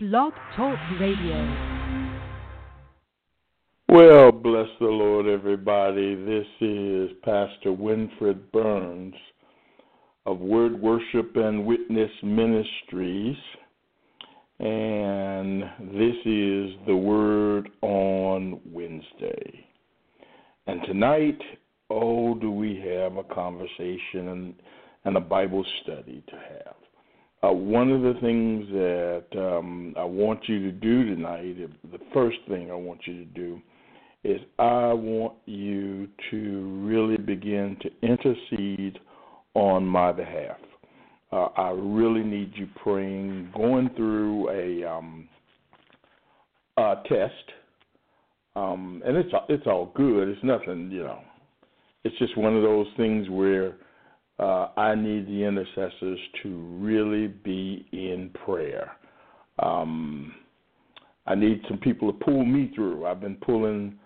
Blog Talk Radio. Well, bless the Lord, everybody. This is Pastor Winfred Burns of Word Worship and Witness Ministries. And this is the Word on Wednesday. And tonight, oh, do we have a conversation and, and a Bible study to have. Uh, one of the things that um, I want you to do tonight, the first thing I want you to do, is I want you to really begin to intercede on my behalf. Uh, I really need you praying, going through a, um, a test, um, and it's it's all good. It's nothing, you know. It's just one of those things where uh, I need the intercessors to really be in prayer. Um, I need some people to pull me through. I've been pulling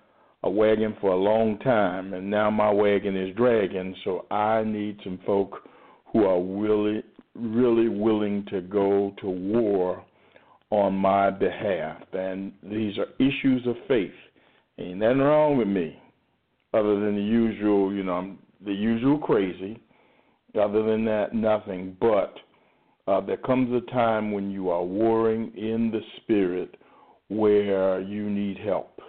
a wagon for a long time, and now my wagon is dragging. So I need some folk who are really, really willing to go to war on my behalf. And these are issues of faith. Ain't nothing wrong with me, other than the usual. You know, I'm the usual crazy other than that, nothing. But uh, there comes a time when you are warring in the spirit where you need help.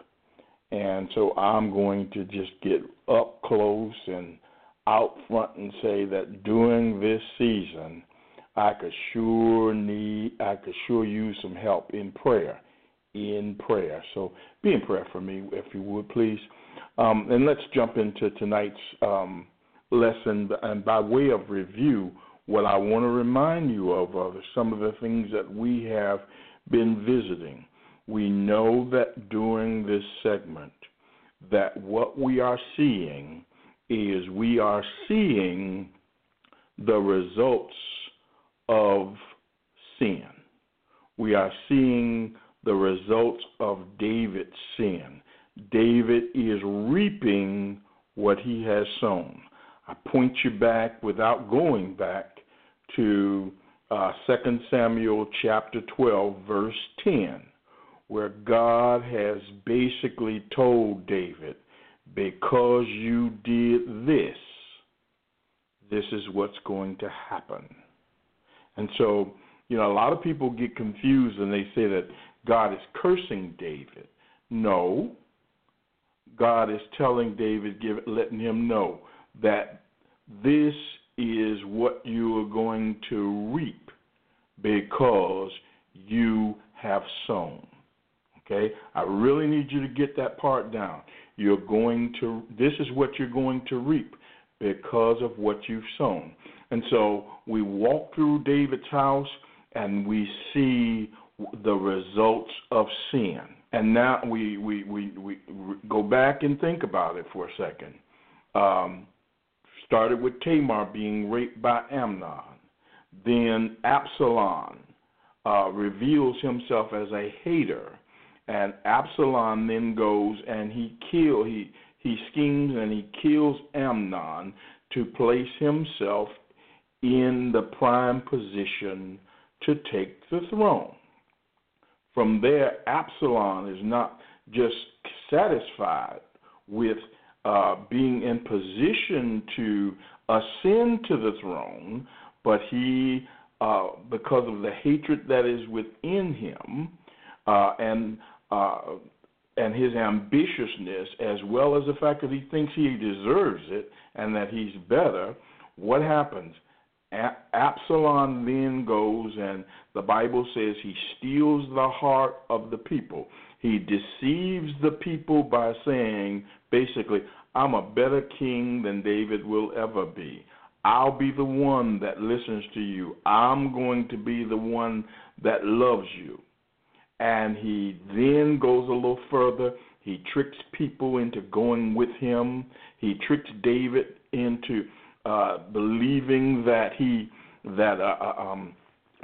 And so I'm going to just get up close and out front and say that during this season, I could sure need, I could sure use some help in prayer, in prayer. So be in prayer for me, if you would, please. Um, and let's jump into tonight's um, lesson, and by way of review, what I want to remind you of are some of the things that we have been visiting. We know that during this segment that what we are seeing is we are seeing the results of sin. We are seeing the results of David's sin. David is reaping what he has sown. I point you back without going back to uh, 2 Samuel chapter 12, verse 10, where God has basically told David, because you did this, this is what's going to happen. And so, you know, a lot of people get confused and they say that God is cursing David. No. God is telling David, give, letting him know that this is what you are going to reap because you have sown. Okay? I really need you to get that part down. You're going to, this is what you're going to reap because of what you've sown. And so we walk through David's house and we see the results of sin. And now we, we, we, we go back and think about it for a second. Um, started with Tamar being raped by Amnon. Then Absalom uh, reveals himself as a hater, and Absalom then goes and he kill he he schemes and he kills Amnon to place himself in the prime position to take the throne. From there, Absalom is not just satisfied with uh, being in position to ascend to the throne, but he, uh, because of the hatred that is within him, uh, and uh, and his ambitiousness, as well as the fact that he thinks he deserves it and that he's better, what happens? Absalom then goes, and the Bible says he steals the heart of the people. He deceives the people by saying, basically, I'm a better king than David will ever be. I'll be the one that listens to you. I'm going to be the one that loves you. And he then goes a little further. He tricks people into going with him. He tricks David into uh, believing that he that uh, uh um,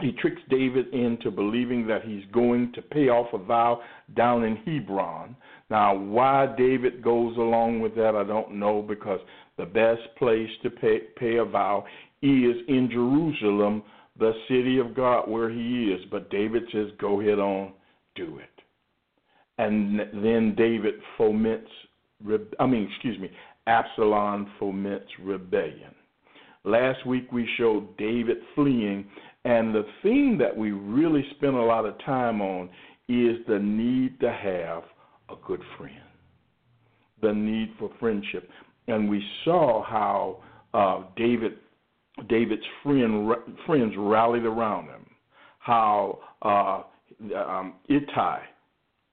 he tricks David into believing that he's going to pay off a vow down in Hebron. Now, why David goes along with that, I don't know, because the best place to pay, pay a vow is in Jerusalem the city of God where he is. But David says, go ahead on, do it. And then David foments, I mean, excuse me, Absalom foments rebellion. Last week we showed David fleeing, and the theme that we really spent a lot of time on is the need to have a good friend, the need for friendship. And we saw how uh, David David's friend, friends rallied around him. How uh, um, Ittai,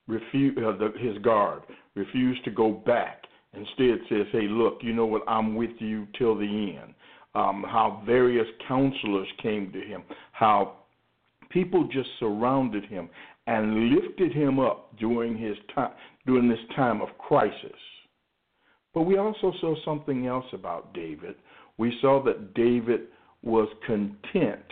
refused, uh, the, his guard, refused to go back. Instead, says, "Hey, look, you know what? I'm with you till the end." Um, how various counselors came to him. How people just surrounded him and lifted him up during his time during this time of crisis. But we also saw something else about David we saw that David was content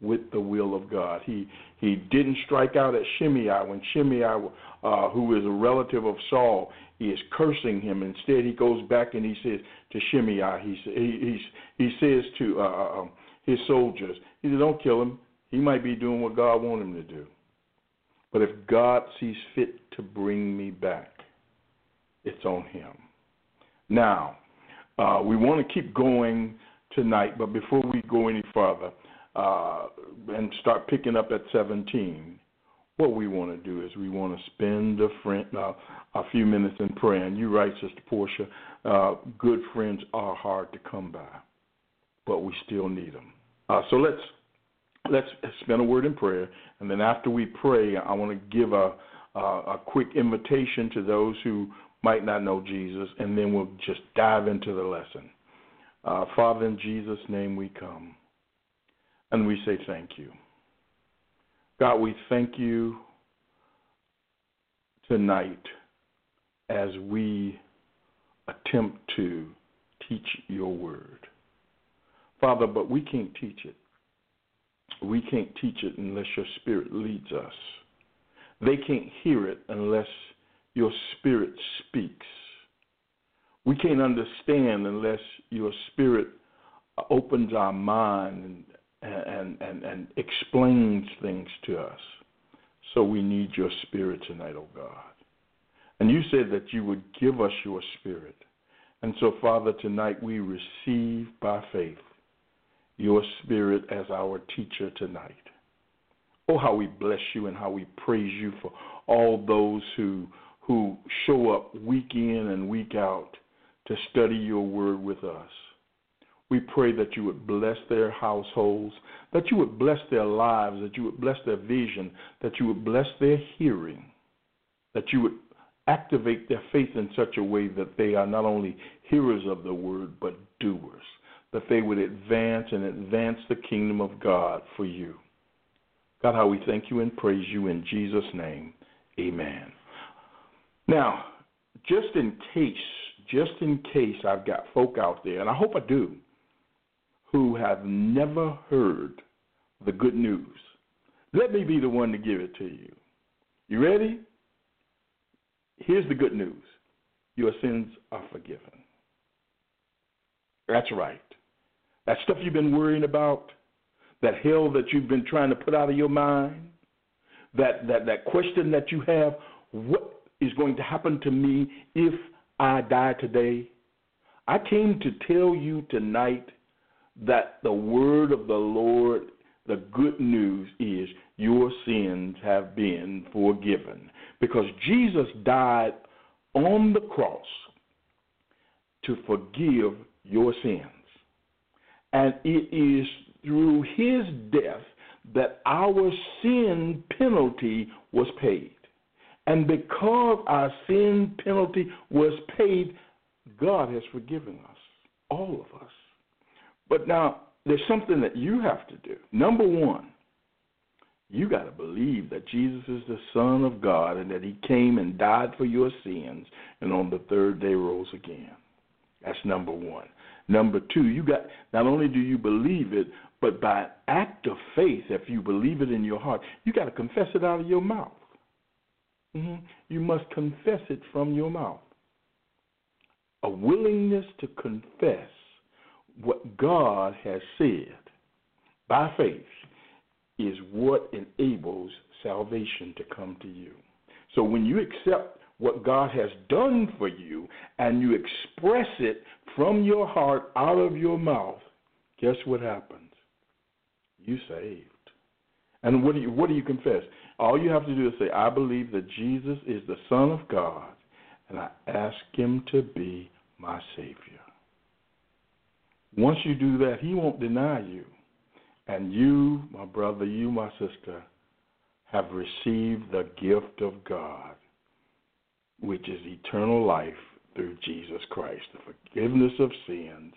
with the will of God. He he didn't strike out at Shimei when Shimei, uh, who is a relative of Saul, he is cursing him. Instead, he goes back and he says to Shimei, he he he says to uh, uh, um, his soldiers, he says, "Don't kill him. He might be doing what God wants him to do. But if God sees fit to bring me back, it's on him." Now, uh, we want to keep going tonight, but before we go any further uh, and start picking up at 17, what we want to do is we want to spend a, friend, uh, a few minutes in prayer. And you right, Sister Portia, uh, good friends are hard to come by, but we still need them. Uh, so let's let's spend a word in prayer, and then after we pray, I want to give a a, a quick invitation to those who might not know Jesus, and then we'll just dive into the lesson. Uh, Father, in Jesus' name we come, and we say thank you. God, we thank you tonight as we attempt to teach your word. Father, but we can't teach it. We can't teach it unless your spirit leads us. They can't hear it unless your spirit speaks. We can't understand unless your spirit opens our mind and, and, and, explains things to us. So we need your spirit tonight, oh God. And you said that you would give us your spirit. And so, Father, tonight we receive by faith your spirit as our teacher tonight. Oh, how we bless you and how we praise you for all those who who show up week in and week out to study your word with us. We pray that you would bless their households, that you would bless their lives, that you would bless their vision, that you would bless their hearing, that you would activate their faith in such a way that they are not only hearers of the word, but doers, that they would advance and advance the kingdom of God for you. God, how we thank you and praise you in Jesus' name. Amen. Now, just in case, just in case I've got folk out there, and I hope I do, who have never heard the good news, let me be the one to give it to you. You ready? Here's the good news your sins are forgiven. That's right. That stuff you've been worrying about, that hell that you've been trying to put out of your mind, that, that, that question that you have, what is going to happen to me if I die today. I came to tell you tonight that the word of the Lord, the good news is your sins have been forgiven because Jesus died on the cross to forgive your sins. And it is through his death that our sin penalty was paid. And because our sin penalty was paid, God has forgiven us, all of us. But now, there's something that you have to do. Number one, you got to believe that Jesus is the Son of God and that He came and died for your sins and on the third day rose again. That's number one. Number two, you got not only do you believe it, but by act of faith, if you believe it in your heart, you got to confess it out of your mouth. Mm-hmm. You must confess it from your mouth. A willingness to confess what God has said by faith is what enables salvation to come to you. So when you accept what God has done for you and you express it from your heart out of your mouth, guess what happens? You saved. And what do you what do you confess? All you have to do is say, I believe that Jesus is the Son of God, and I ask him to be my Savior. Once you do that, he won't deny you. And you, my brother, you, my sister, have received the gift of God, which is eternal life through Jesus Christ, the forgiveness of sins,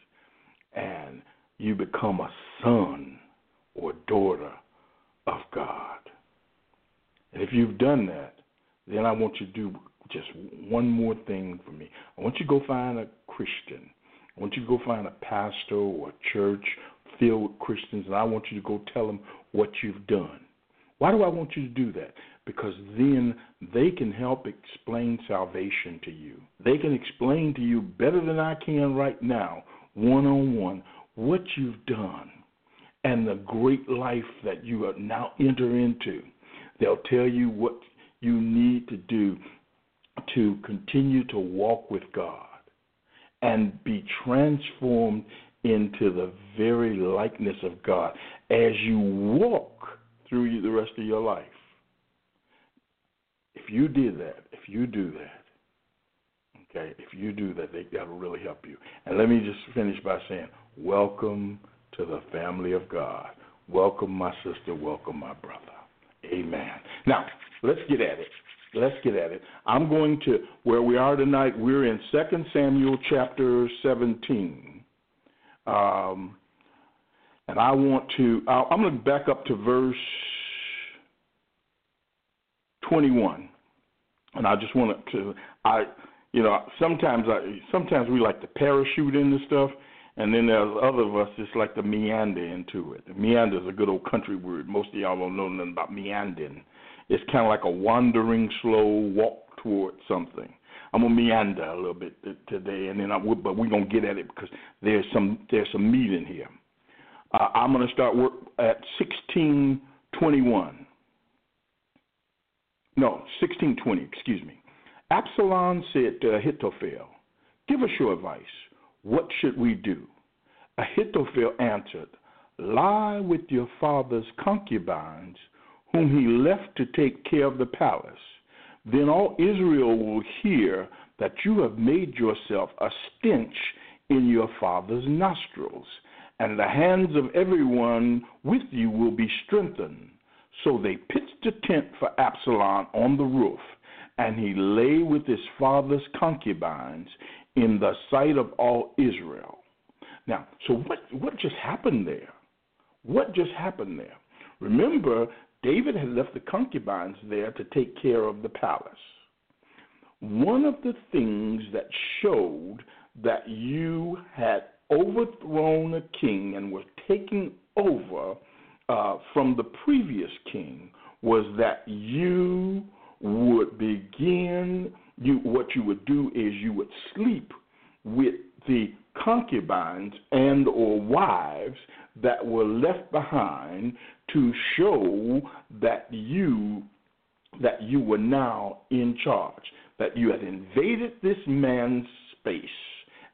and you become a son or daughter of God. And if you've done that, then I want you to do just one more thing for me. I want you to go find a Christian. I want you to go find a pastor or a church filled with Christians, and I want you to go tell them what you've done. Why do I want you to do that? Because then they can help explain salvation to you. They can explain to you better than I can right now, one on one, what you've done and the great life that you are now enter into. They'll tell you what you need to do to continue to walk with God and be transformed into the very likeness of God as you walk through the rest of your life. If you did that, if you do that, okay, if you do that, they, that'll really help you. And let me just finish by saying, welcome to the family of God. Welcome, my sister. Welcome, my brother. Amen. Now, let's get at it. Let's get at it. I'm going to, where we are tonight, we're in 2 Samuel chapter 17. Um, and I want to, I'm going to back up to verse 21. And I just want to, I, you know, sometimes I, sometimes we like to parachute into stuff, and then there's other of us just like to meander into it. Meander is a good old country word. Most of y'all don't know nothing about meandering. It's kind of like a wandering, slow walk towards something. I'm gonna meander a little bit today, and then I but we're gonna get at it because there's some there's some meat in here. Uh, I'm gonna start work at 1621. No, 1620. Excuse me. Absalom said to Ahithophel, "Give us your advice. What should we do? Ahithophel answered, Lie with your father's concubines, whom he left to take care of the palace. Then all Israel will hear that you have made yourself a stench in your father's nostrils, and the hands of everyone with you will be strengthened. So they pitched a tent for Absalom on the roof, and he lay with his father's concubines in the sight of all Israel. Now, so what, what just happened there? What just happened there? Remember, David had left the concubines there to take care of the palace. One of the things that showed that you had overthrown a king and were taking over uh, from the previous king was that you would begin you what you would do is you would sleep with the concubines and or wives that were left behind to show that you that you were now in charge that you had invaded this man's space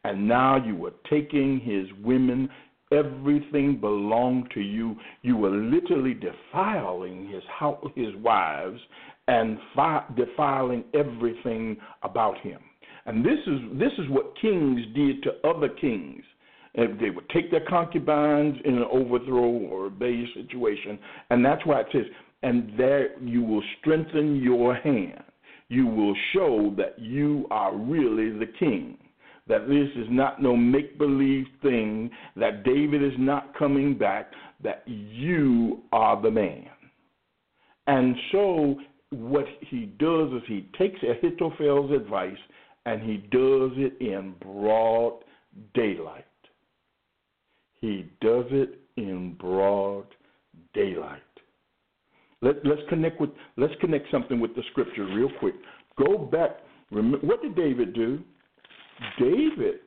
and now you were taking his women everything belonged to you you were literally defiling his house, his wives and fi- defiling everything about him. And this is this is what kings did to other kings. They would take their concubines in an overthrow or rebellious situation, and that's why it says, "And there you will strengthen your hand. You will show that you are really the king." That this is not no make believe thing, that David is not coming back, that you are the man. And so what he does is he takes Ahithophel's advice and he does it in broad daylight. He does it in broad daylight. Let, us connect with let's connect something with the scripture real quick. Go back. Remember, what did David do? David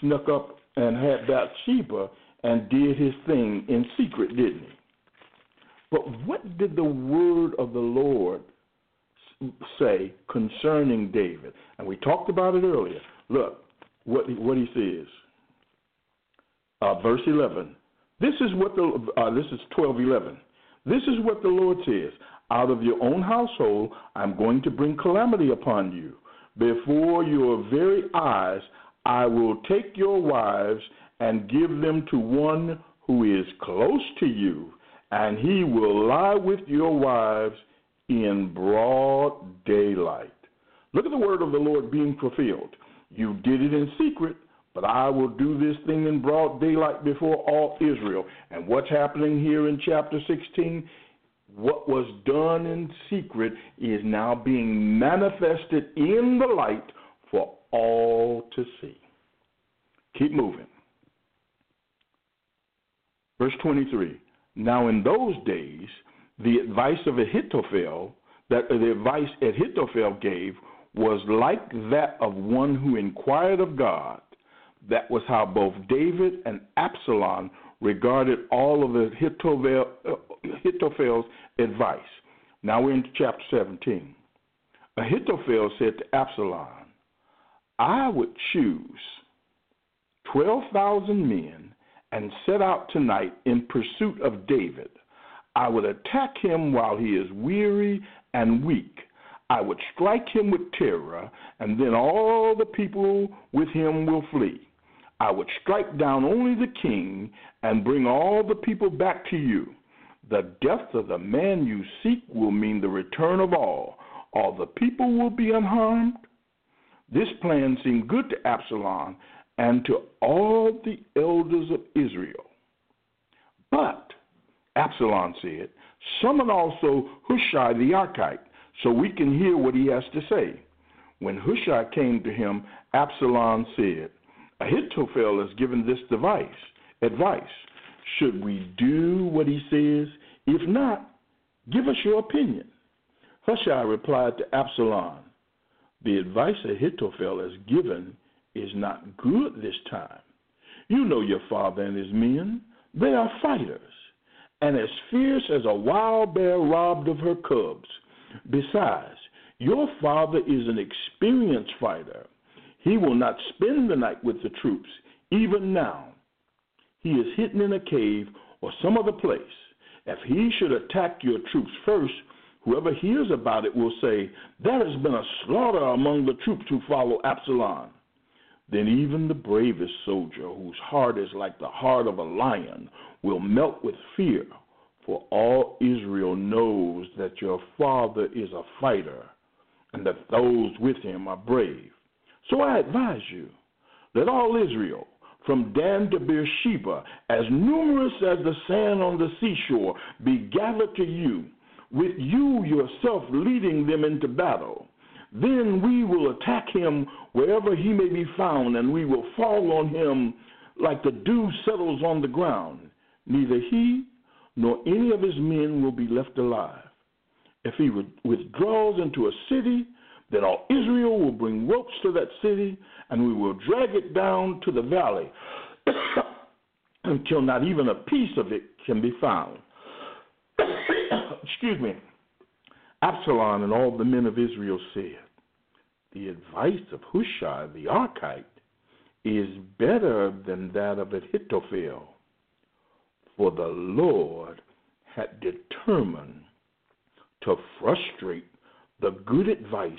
snuck up and had Bathsheba and did his thing in secret, didn't he? But what did the word of the Lord say concerning David? And we talked about it earlier. Look what what he says. Uh, verse 11. This is what the uh, this is 12:11. This is what the Lord says: Out of your own household, I'm going to bring calamity upon you. Before your very eyes, I will take your wives and give them to one who is close to you, and he will lie with your wives in broad daylight. Look at the word of the Lord being fulfilled. You did it in secret, but I will do this thing in broad daylight before all Israel. And what's happening here in chapter 16? What was done in secret is now being manifested in the light for all to see. Keep moving. Verse 23. Now, in those days, the advice of Ahithophel, that uh, the advice Ahithophel gave, was like that of one who inquired of God. That was how both David and Absalom regarded all of Ahithophel, uh, Ahithophel's advice. Now we're into chapter 17. Ahithophel said to Absalom, I would choose 12,000 men and set out tonight in pursuit of David. I would attack him while he is weary and weak. I would strike him with terror, and then all the people with him will flee. I would strike down only the king and bring all the people back to you. The death of the man you seek will mean the return of all. All the people will be unharmed. This plan seemed good to Absalom and to all the elders of Israel. But, Absalom said, summon also Hushai the Arkite, so we can hear what he has to say. When Hushai came to him, Absalom said, Ahithophel has given this device, advice. Should we do what he says? If not, give us your opinion. Hushai replied to Absalom, The advice Ahithophel has given is not good this time. You know your father and his men. They are fighters, and as fierce as a wild bear robbed of her cubs. Besides, your father is an experienced fighter. He will not spend the night with the troops, even now. He is hidden in a cave or some other place. If he should attack your troops first, whoever hears about it will say, There has been a slaughter among the troops who follow Absalom then even the bravest soldier, whose heart is like the heart of a lion, will melt with fear, for all Israel knows that your father is a fighter, and that those with him are brave. So I advise you, let all Israel, from Dan to Beersheba, as numerous as the sand on the seashore, be gathered to you, with you yourself leading them into battle. Then we will attack him wherever he may be found, and we will fall on him like the dew settles on the ground. Neither he nor any of his men will be left alive. If he withdraws into a city, then all Israel will bring ropes to that city, and we will drag it down to the valley until not even a piece of it can be found. Excuse me. Absalom and all the men of Israel said, The advice of Hushai the Arkite is better than that of Ahithophel, for the Lord had determined to frustrate the good advice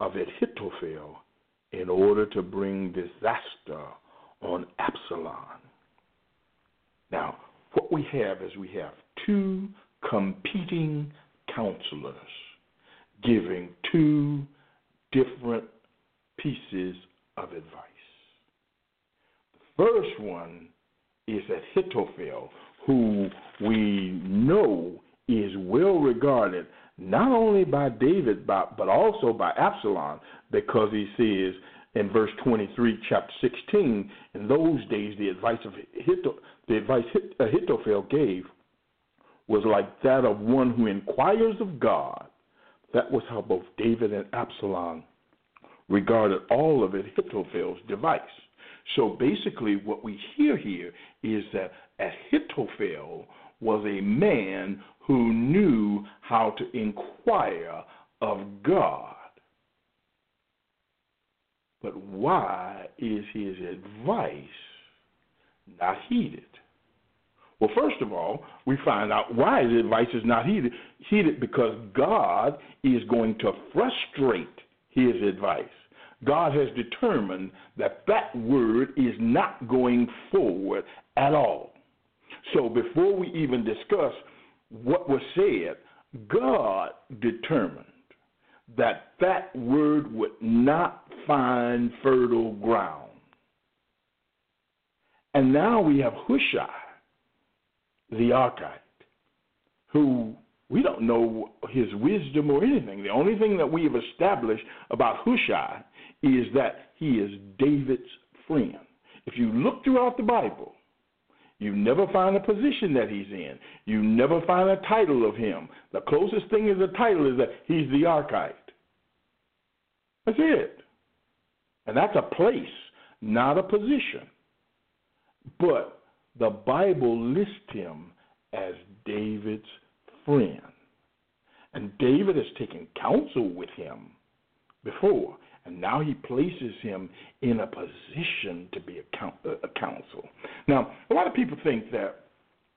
of Ahithophel in order to bring disaster on Absalom. Now, what we have is we have two competing counselors giving two different pieces of advice. The first one is Ahithophel, who we know is well regarded not only by David but, also by Absalom, because he says in verse 23, chapter 16, in those days the advice of Ahithophel, the advice Ahithophel gave was like that of one who inquires of God. That was how both David and Absalom regarded all of Ahithophel's device. So basically, what we hear here is that Ahithophel was a man who knew how to inquire of God. But why is his advice not heeded? Well, first of all, we find out why his advice is not heeded. Heeded because God is going to frustrate his advice. God has determined that that word is not going forward at all. So before we even discuss what was said, God determined that that word would not find fertile ground. And now we have Hushai, the Arkite, who we don't know his wisdom or anything. The only thing that we have established about Hushai is that he is David's friend. If you look throughout the Bible, you never find a position that he's in. You never find a title of him. The closest thing is a title is that he's the Arkite. That's it. And that's a place, not a position. But the Bible lists him as David's friend. And David has taken counsel with him before, and now he places him in a position to be a, a counsel. Now, a lot of people think that.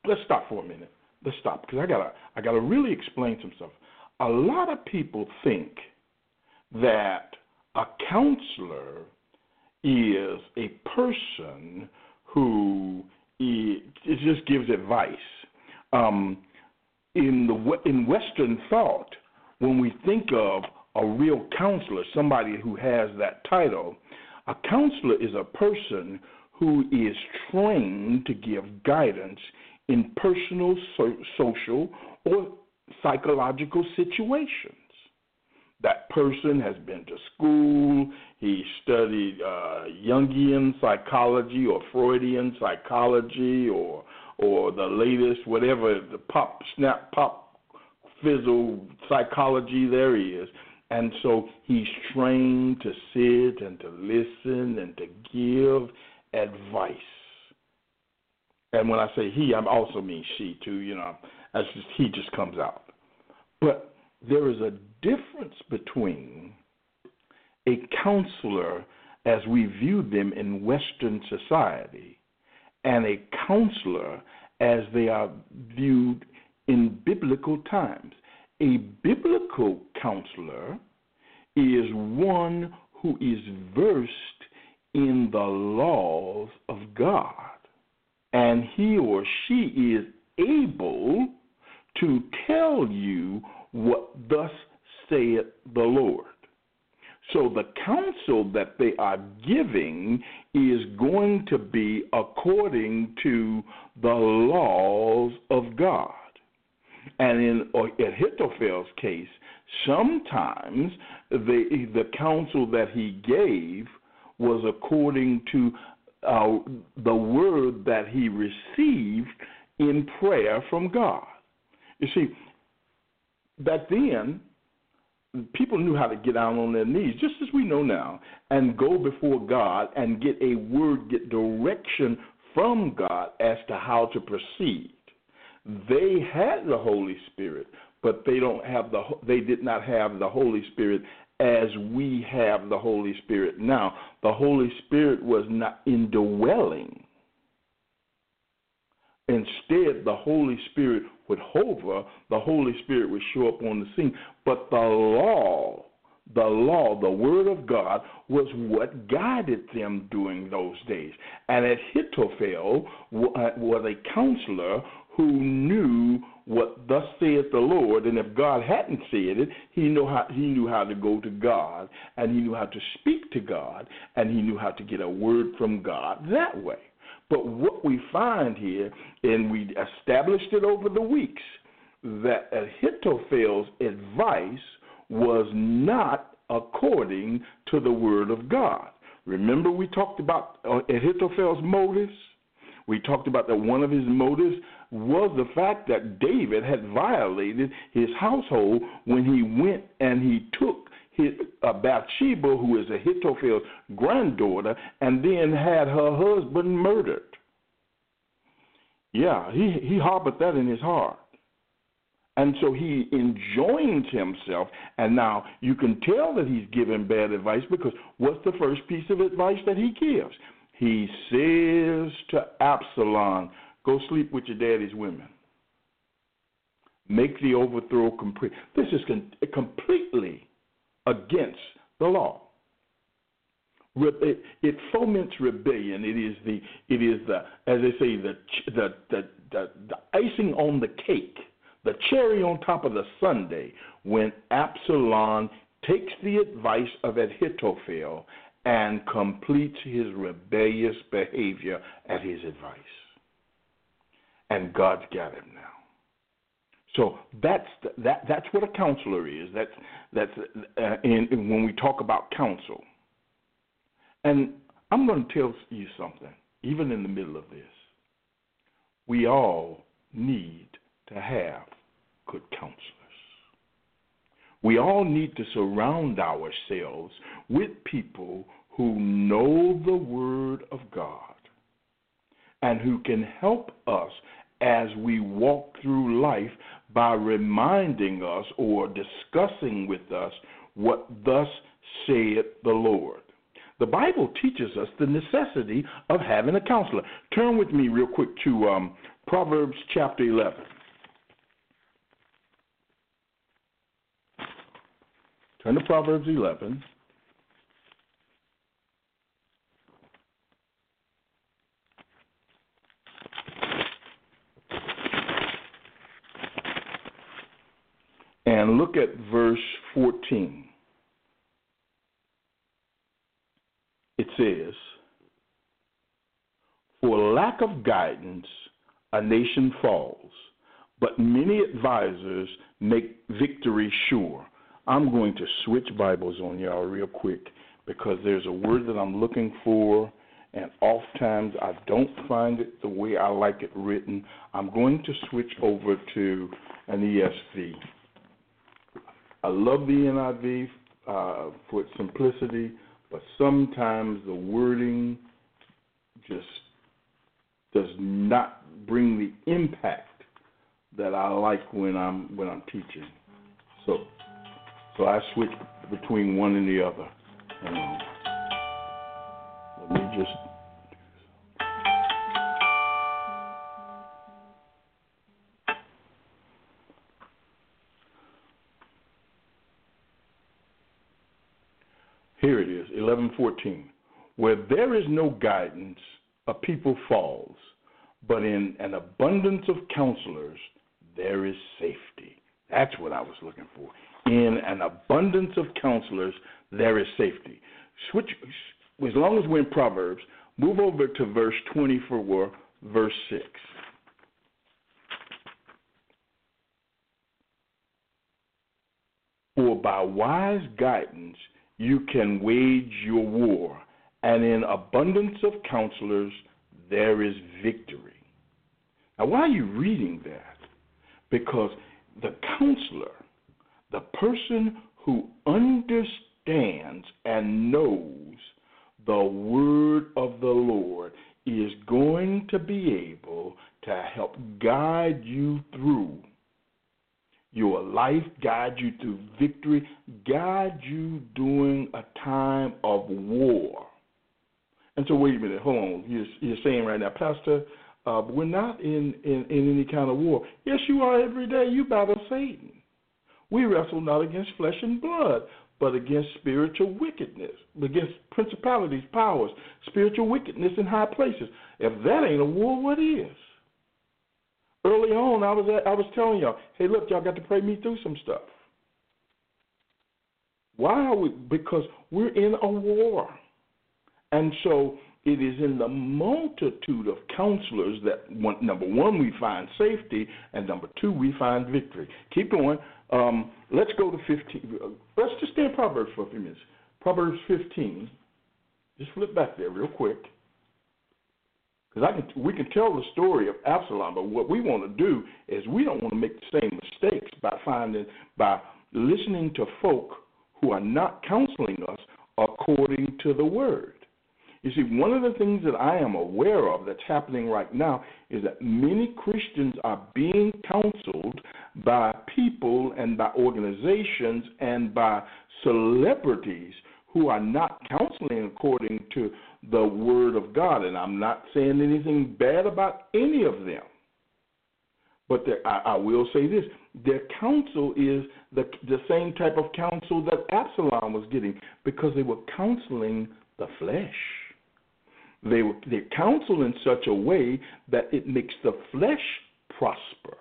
Let's stop for a minute. Let's stop because I gotta I gotta really explain some stuff. A lot of people think that a counselor is a person who is, just gives advice. Um, in the in Western thought, when we think of a real counselor, somebody who has that title, a counselor is a person who is trained to give guidance in personal, so, social, or psychological situations. That person has been to school, he studied uh, Jungian psychology or Freudian psychology or or the latest whatever the pop snap pop fizzle psychology there is. And so he's trained to sit and to listen and to give advice. And when I say he, I also mean she too, you know. That's just he just comes out. But there is a difference between a counselor as we view them in Western society and a counselor as they are viewed in biblical times. A biblical counselor is one who is versed in the laws of God, and he or she is able to tell you what thus saith the Lord. So the counsel that they are giving is going to be according to the laws of God. And in Ahithophel's case, sometimes the the counsel that he gave was according to uh, the word that he received in prayer from God. You see, back then, people knew how to get down on their knees, just as we know now, and go before God and get a word, get direction from God as to how to proceed. They had the Holy Spirit, but they don't have the they did not have the Holy Spirit as we have the Holy Spirit now. The Holy Spirit was not indwelling. Instead, the Holy Spirit would hover, the Holy Spirit would show up on the scene. But the law, the law, the Word of God, was what guided them during those days. And Ahithophel uh, was a counselor who knew what thus saith the Lord, and if God hadn't said it, he knew how he knew how to go to God, and he knew how to speak to God, and he knew how to get a word from God that way. But what we find here, and we established it over the weeks, that Ahithophel's advice was not according to the word of God. Remember, we talked about uh, Ahithophel's motives? We talked about that one of his motives was the fact that David had violated his household when he went and he took his, uh, Bathsheba, who is Ahithophel's granddaughter, and then had her husband murdered. Yeah, he, he harbored that in his heart. And so he enjoins himself. And now you can tell that he's giving bad advice because what's the first piece of advice that he gives? He says to Absalom, Go sleep with your daddy's women. Make the overthrow complete. This is con- completely against the law. It, it, foments rebellion. It is the it is the as they say the the the, the, the icing on the cake the cherry on top of the sundae when Absalom takes the advice of Ahithophel and completes his rebellious behavior at his advice. And God's got him now. So that's that that's what a counselor is. That's that's uh, in, in when we talk about counsel. And I'm going to tell you something. Even in the middle of this, we all need to have good counselors. We all need to surround ourselves with people who know the Word of God and who can help us as we walk through life by reminding us or discussing with us what thus saith the Lord. The Bible teaches us the necessity of having a counselor. Turn with me real quick to um, Proverbs chapter 11. Turn to Proverbs 11. And look at verse 14. It says, For lack of guidance, a nation falls, but many advisers make victory sure. I'm going to switch Bibles on y'all real quick because there's a word that I'm looking for, and oftentimes I don't find it the way I like it written. I'm going to switch over to an ESV. I love the NIV uh, for its simplicity, but sometimes the wording just does not bring the impact that I like when I'm when I'm teaching. So so I switch between one and the other. Um, let me just. Here it is, 1114. Where there is no guidance, a people falls, but in an abundance of counselors, there is safety. That's what I was looking for in an abundance of counselors, there is safety. Switch, as long as we're in Proverbs, move over to verse 24, verse 6. For by wise guidance you can wage your war, and in abundance of counselors there is victory. Now, why are you reading that? Because the counselor the person who understands and knows the word of the Lord is going to be able to help guide you through your life, guide you through victory, guide you during a time of war. And so, wait a minute, hold on. You're, you're saying right now, Pastor, uh, we're not in, in, in any kind of war. Yes, you are every day. You battle Satan. We wrestle not against flesh and blood, but against spiritual wickedness, against principalities, powers, spiritual wickedness in high places. If that ain't a war, what is? Early on, I was at, I was telling y'all, hey, look, y'all got to pray me through some stuff. Why are we? Because we're in a war, and so it is in the multitude of counselors that one, number one we find safety, and number two we find victory. Keep going. Um, let's go to 15. Let's just stay in Proverbs for a few minutes. Proverbs 15. Just flip back there real quick. Because I can, we can tell the story of Absalom, but what we want to do is we don't want to make the same mistakes by finding, by listening to folk who are not counseling us according to the word. You see, one of the things that I am aware of that's happening right now is that many Christians are being counseled by people and by organizations and by celebrities who are not counseling according to the Word of God. And I'm not saying anything bad about any of them. But there, I, I will say this their counsel is the, the same type of counsel that Absalom was getting because they were counseling the flesh. They, they counsel in such a way that it makes the flesh prosper.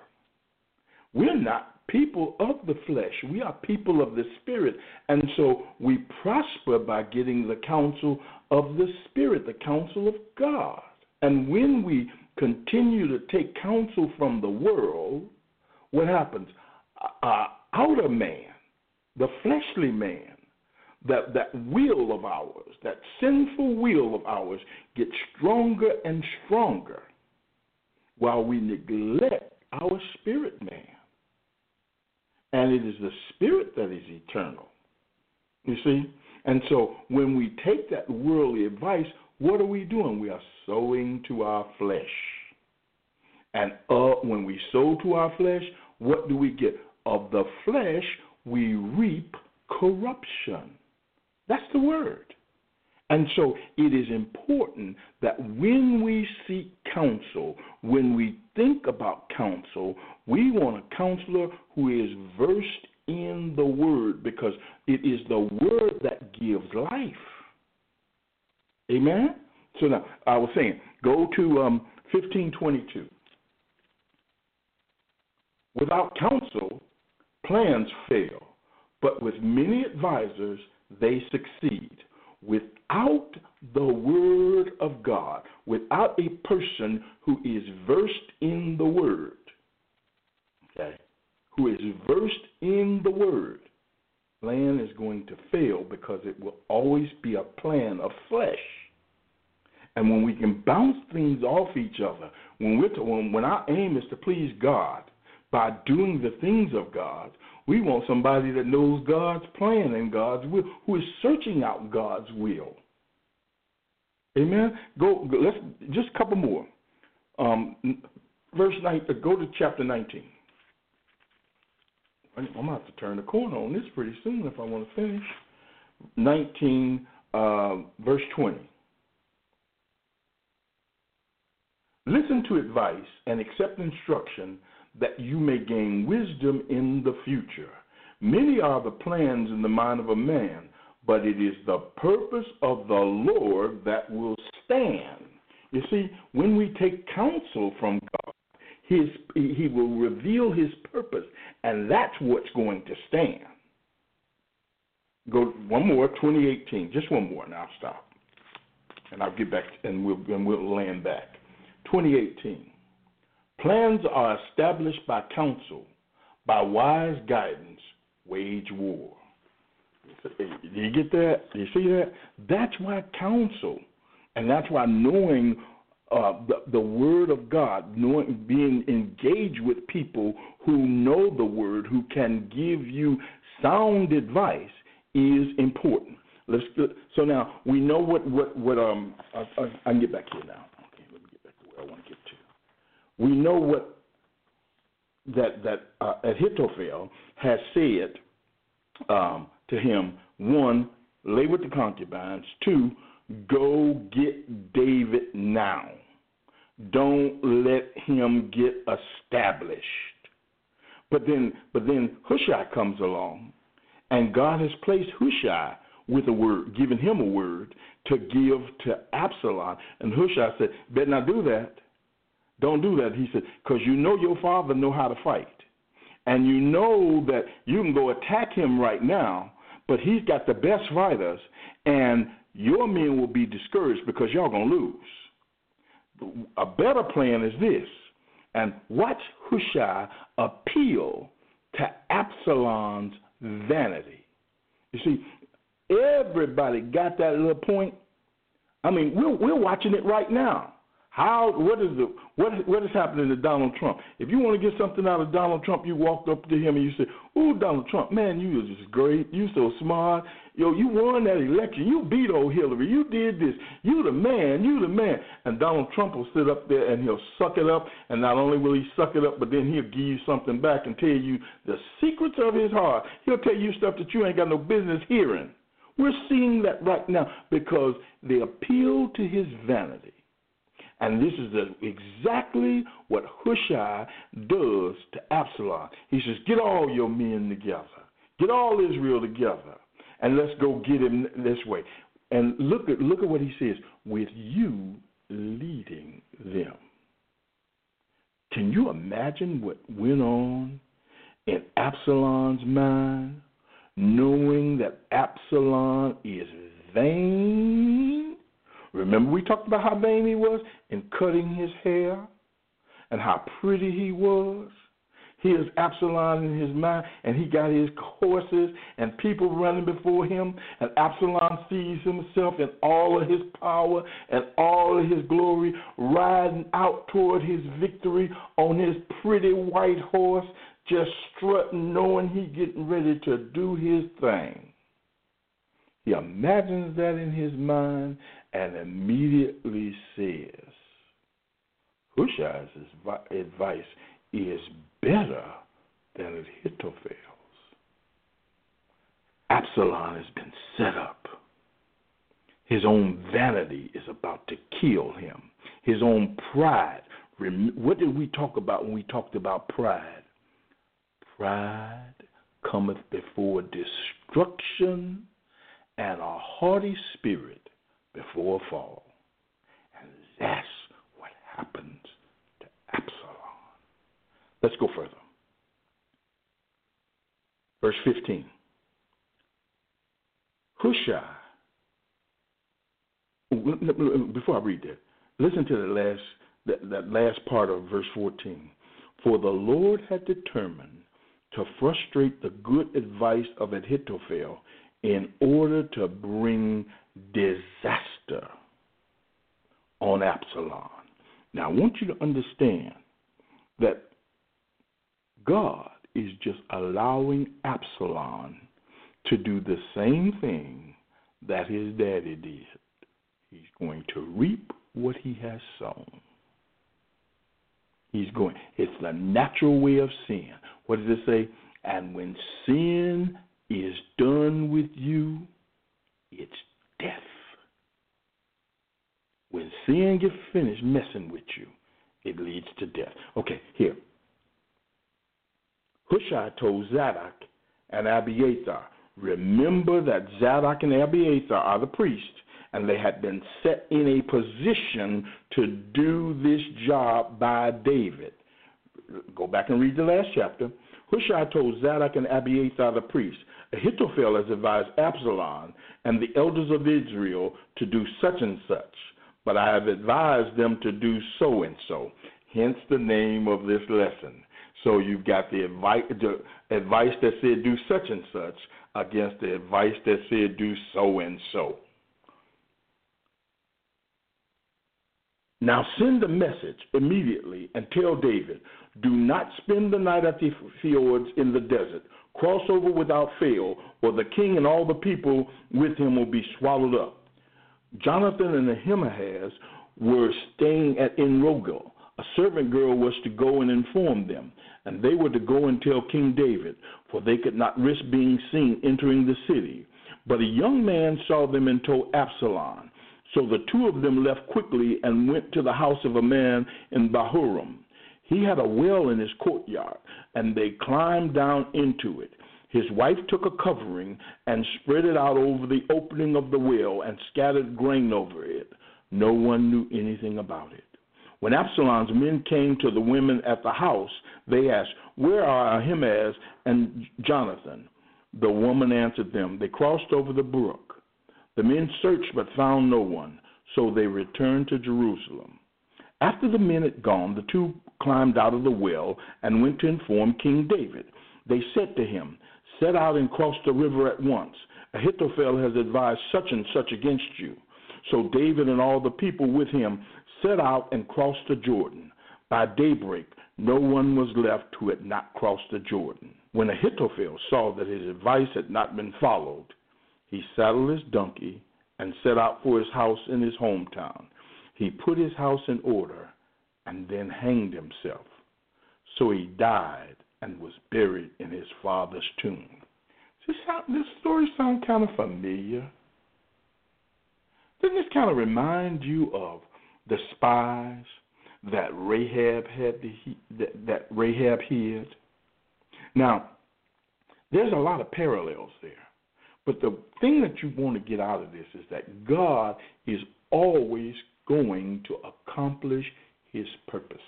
We're not people of the flesh. We are people of the spirit. And so we prosper by getting the counsel of the spirit, the counsel of God. And when we continue to take counsel from the world, what happens? Our outer man, the fleshly man, that, that will of ours, that sinful will of ours, gets stronger and stronger while we neglect our spirit man. And it is the spirit that is eternal. You see? And so when we take that worldly advice, what are we doing? We are sowing to our flesh. And uh, when we sow to our flesh, what do we get? Of the flesh, we reap corruption. That's the word. And so it is important that when we seek counsel, when we think about counsel, we want a counselor who is versed in the word because it is the word that gives life. Amen? So now, I was saying, go to um, 1522. Without counsel, plans fail, but with many advisors, they succeed. Without the Word of God, without a person who is versed in the Word, okay, who is versed in the Word, plan is going to fail because it will always be a plan of flesh. And when we can bounce things off each other, when we're to, when, when our aim is to please God by doing the things of God, we want somebody that knows God's plan and God's will, who is searching out God's will. Amen. Go. let's just a couple more. Um, verse nine. Uh, go to chapter nineteen. I'm gonna have to turn the corner on this pretty soon if I want to finish. Nineteen, uh, verse twenty. Listen to advice and accept instruction that you may gain wisdom in the future. Many are the plans in the mind of a man, but it is the purpose of the Lord that will stand. You see, when we take counsel from God, his, he will reveal his purpose, and that's what's going to stand. Go one more, 2018, just one more, and I'll stop, and I'll get back, and we'll and we'll land back. 2018. Plans are established by counsel, by wise guidance, wage war. Do you get that? Do you see that? That's why counsel, and that's why knowing uh, the, the Word of God, knowing, being engaged with people who know the Word, who can give you sound advice, is important. Let's so now we know what what what um I, I, I can get back here now. Okay, let me get back to where I want to get to we know what that that uh, Ahithophel has said um, to him: one, lay with the concubines; two, go get David now. Don't let him get established. But then, but then Hushai comes along, and God has placed Hushai with a word, given him a word to give to Absalom. And Hushai said, "Better not do that." Don't do that. He said, because you know your father know how to fight. And you know that you can go attack him right now, but he's got the best fighters, and your men will be discouraged because y'all going to lose. A better plan is this. And watch Hushai appeal to Absalom's vanity. You see, everybody got that little point. I mean, we're, we're watching it right now How what is the what what is happening to Donald Trump? If you want to get something out of Donald Trump, you walk up to him and you say, "Oh, Donald Trump, man, you are just great. You so smart. Yo, you won that election. You beat old Hillary. You did this. You the man. You the man." And Donald Trump will sit up there and he'll suck it up. And not only will he suck it up, but then he'll give you something back and tell you the secrets of his heart. He'll tell you stuff that you ain't got no business hearing. We're seeing that right now because they appeal to his vanity. And this is exactly what Hushai does to Absalom. He says, Get all your men together, get all Israel together, and let's go get him this way. And look at look at what he says, with you leading them. Can you imagine what went on in Absalom's mind, knowing that Absalom is vain Remember, we talked about how vain he was in cutting his hair and how pretty he was? He is Absalom in his mind, and he got his horses and people running before him. And Absalom sees himself in all of his power and all of his glory, riding out toward his victory on his pretty white horse, just strutting, knowing he getting ready to do his thing. He imagines that in his mind and immediately says, Hushai's advice is better than Ahithophel's. Absalom has been set up. His own vanity is about to kill him. His own pride. What did we talk about when we talked about pride? Pride cometh before destruction, and a haughty spirit before fall. And that's what happens to Absalom. Let's go further. Verse 15. Hushai, before I read that, listen to the last, that, that last part of verse 14. For the Lord had determined to frustrate the good advice of Ahithophel in order to bring disaster on Absalom. Now, I want you to understand that God is just allowing Absalom to do the same thing that his daddy did. He's going to reap what he has sown. He's going, it's the natural way of sin. What does it say? And when sin is done with you, it's death. When sin gets finished messing with you, it leads to death. Okay, here. Hushai told Zadok and Abiathar, remember that Zadok and Abiathar are the priests, and they had been set in a position to do this job by David. Go back and read the last chapter. Hushai told Zadok and Abiathar the priests, Ahithophel has advised Absalom and the elders of Israel to do such and such, but I have advised them to do so and so. Hence the name of this lesson. So you've got the advice, the advice that said do such and such against the advice that said do so and so. Now send a message immediately and tell David, do not spend the night at the fjords in the desert. Cross over without fail, or the king and all the people with him will be swallowed up. Jonathan and Ahimaaz were staying at Enrogel. A servant girl was to go and inform them, and they were to go and tell King David, for they could not risk being seen entering the city. But a young man saw them and told Absalom. So the two of them left quickly and went to the house of a man in Bahurim. He had a well in his courtyard, and they climbed down into it. His wife took a covering and spread it out over the opening of the well and scattered grain over it. No one knew anything about it. When Absalom's men came to the women at the house, they asked, Where are Ahimaaz and Jonathan? The woman answered them, They crossed over the brook. The men searched but found no one, so they returned to Jerusalem. After the men had gone, the two climbed out of the well and went to inform King David. They said to him, Set out and cross the river at once. Ahithophel has advised such and such against you. So David and all the people with him set out and crossed the Jordan. By daybreak, no one was left who had not crossed the Jordan. When Ahithophel saw that his advice had not been followed, he saddled his donkey and set out for his house in his hometown. He put his house in order and then hanged himself. So he died and was buried in his father's tomb. Does this story sound kind of familiar? Doesn't this kind of remind you of the spies that Rahab had that, that Rahab hid? Now, there's a lot of parallels there. But the thing that you want to get out of this is that God is always going to accomplish his purpose.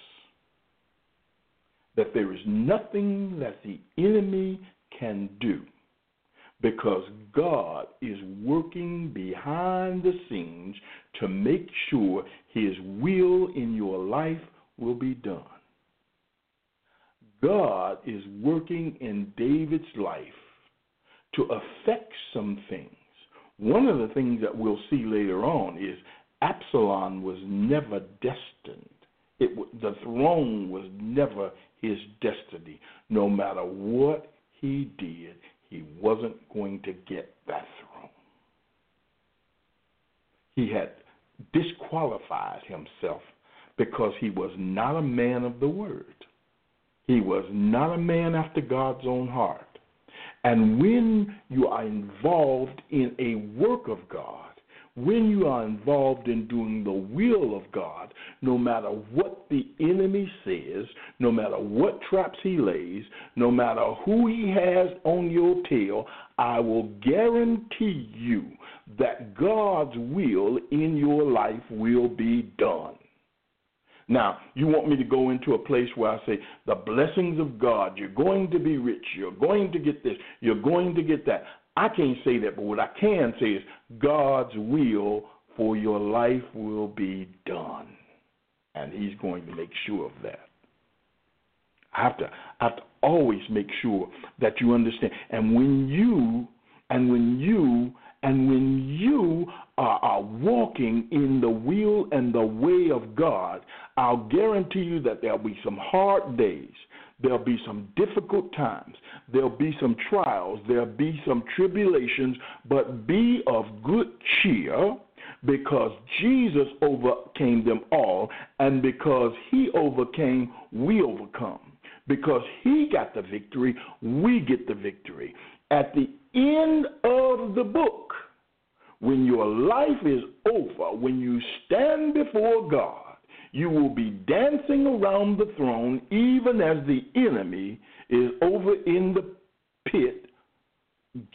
That there is nothing that the enemy can do because God is working behind the scenes to make sure his will in your life will be done. God is working in David's life to affect some things. One of the things that we'll see later on is Absalom was never destined. It, the throne was never his destiny. No matter what he did, he wasn't going to get that throne. He had disqualified himself because he was not a man of the word. He was not a man after God's own heart. And when you are involved in a work of God, when you are involved in doing the will of God, no matter what the enemy says, no matter what traps he lays, no matter who he has on your tail, I will guarantee you that God's will in your life will be done. Now, you want me to go into a place where I say, the blessings of God, you're going to be rich, you're going to get this, you're going to get that. I can't say that, but what I can say is God's will for your life will be done. And He's going to make sure of that. I have to I have to always make sure that you understand. And when you and when you and when you are, are, walking in the will and the way of God, I'll guarantee you that there'll be some hard days. There'll be some difficult times. There'll be some trials. There'll be some tribulations, but be of good cheer because Jesus overcame them all, and because he overcame, we overcome. Because he got the victory, we get the victory. At the end of the book, when your life is over, when you stand before God, you will be dancing around the throne even as the enemy is over in the pit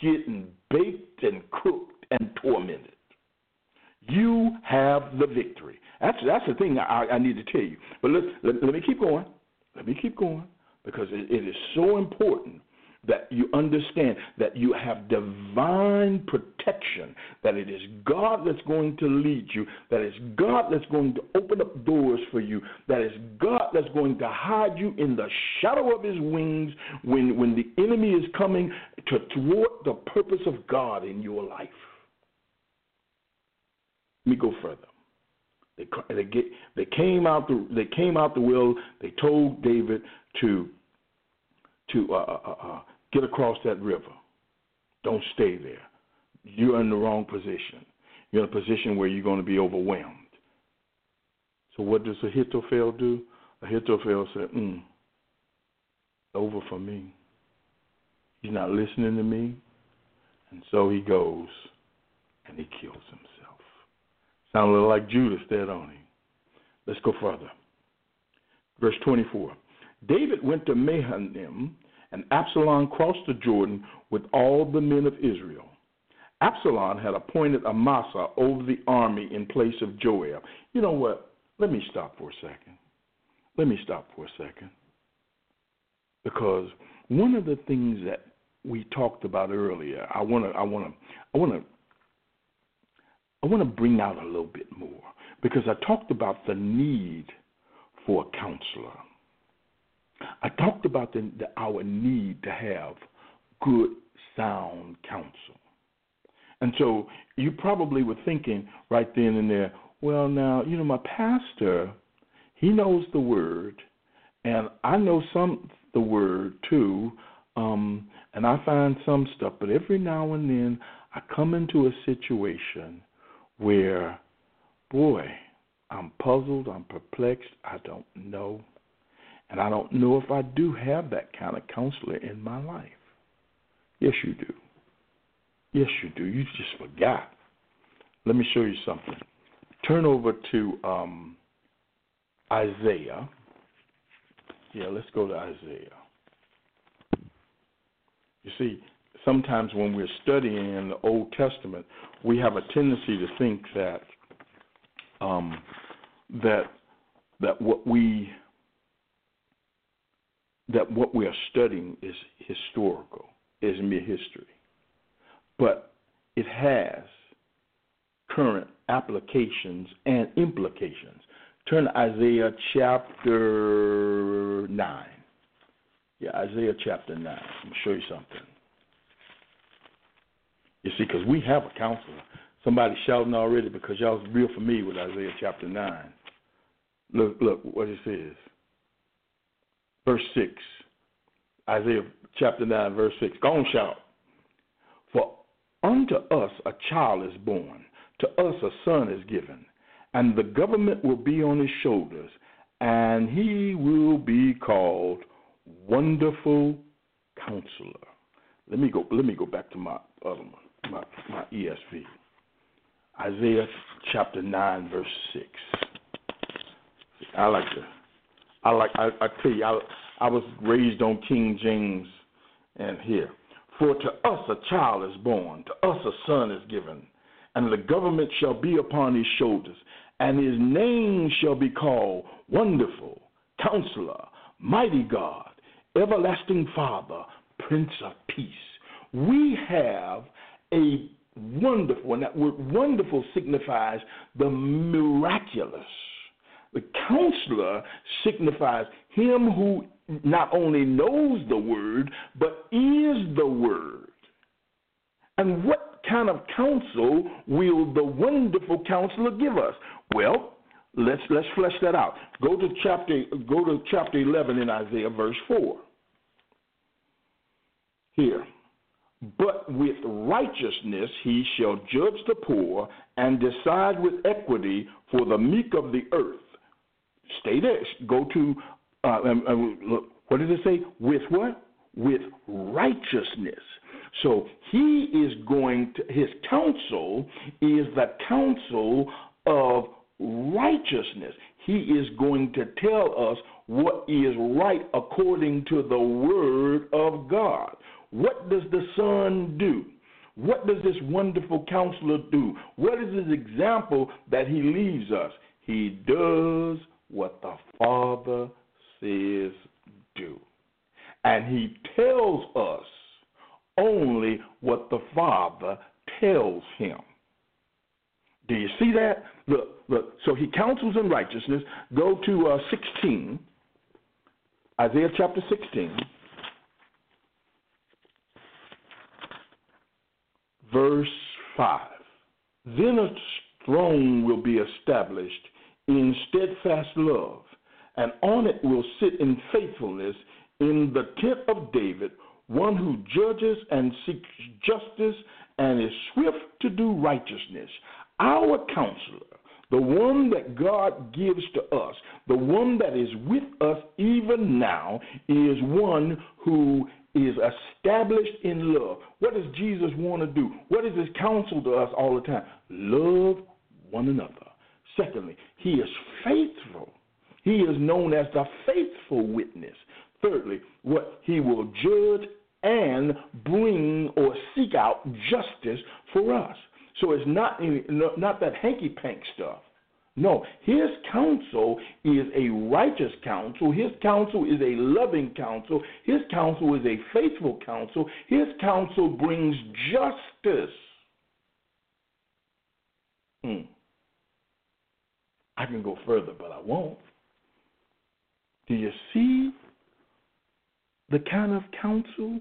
getting baked and cooked and tormented. You have the victory. That's that's the thing I, I need to tell you. But let, let, let me keep going. Let me keep going because it, it is so important that you understand that you have divine protection, that it is God that's going to lead you, that it's God that's going to open up doors for you, that it's God that's going to hide you in the shadow of his wings when, when the enemy is coming to thwart the purpose of God in your life. Let me go further. They, they, get, they came out the they came out the will. They told David to to uh, uh, uh, uh Get across that river. Don't stay there. You're in the wrong position. You're in a position where you're going to be overwhelmed. So what does Ahithophel do? Ahithophel said, mm, over for me. He's not listening to me. And so he goes and he kills himself. Sound a little like Judas there, don't he? Let's go further. Verse 24. David went to Mahanaim and Absalom crossed the Jordan with all the men of Israel. Absalom had appointed Amasa over the army in place of Joab. You know what? Let me stop for a second. Let me stop for a second. Because one of the things that we talked about earlier, I want to I want to I want to I want to bring out a little bit more because I talked about the need for a counselor. I talked about the, the, our need to have good, sound counsel. And so you probably were thinking right then and there, well, now, you know, my pastor, he knows the word, and I know some the word too, um, and I find some stuff, but every now and then I come into a situation where, boy, I'm puzzled, I'm perplexed, I don't know. And I don't know if I do have that kind of counselor in my life. Yes, you do. Yes, you do. You just forgot. Let me show you something. Turn over to um, Isaiah. Yeah, let's go to Isaiah. You see, sometimes when we're studying in the Old Testament, we have a tendency to think that um, that that what we that what we are studying is historical, is mere history, but it has current applications and implications. Turn to Isaiah chapter nine. Yeah, Isaiah chapter 9. Let me show you something. You see, because we have a counselor. Somebody shouting already because y'all real familiar with Isaiah chapter 9. Look, look what it says. Verse 6. Isaiah chapter 9, verse 6. Go on, shout. For unto us a child is born, to us a son is given, and the government will be on his shoulders, and he will be called Wonderful Counselor. Let me go. Let me go back to my other one, my my ESV. Isaiah chapter nine, verse six. I like to. I like. I, I tell you, I I was raised on King James, and here. For to us a child is born, to us a son is given, and the government shall be upon his shoulders, and his name shall be called Wonderful, Counselor, Mighty God, Everlasting Father, Prince of Peace. We have a wonderful, and that word wonderful signifies the miraculous. The counselor signifies him who not only knows the word, but is the word. And what kind of counsel will the wonderful counselor give us? Well, let's let's flesh that out. Go to chapter go to chapter 11 in Isaiah verse 4 here. But with righteousness he shall judge the poor and decide with equity for the meek of the earth. Stay there. Go to, uh, um, um, look, what does it say? With what? With righteousness. So he is going to, his counsel is the counsel of righteousness. He is going to tell us what is right according to the word of God. What does the Son do? What does this wonderful counselor do? What is his example that he leaves us? He does what the Father says do. And he tells us only what the Father tells him. Do you see that? Look, look. So he counsels in righteousness. Go to uh, 16, Isaiah chapter 16. verse 5. Then a throne will be established in steadfast love, and on it will sit in faithfulness in the tent of David, one who judges and seeks justice and is swift to do righteousness. Our counselor, the one that God gives to us, the one that is with us even now, is one who is established in love. What does Jesus want to do? What is his counsel to us all the time? Love one another. Secondly, he is faithful. He is known as the faithful witness. Thirdly, what he will judge and bring or seek out justice for us. So it's not not that hanky pank stuff. No, his counsel is a righteous counsel. His counsel is a loving counsel. His counsel is a faithful counsel. His counsel brings justice. Hmm. I can go further, but I won't. Do you see the kind of counsel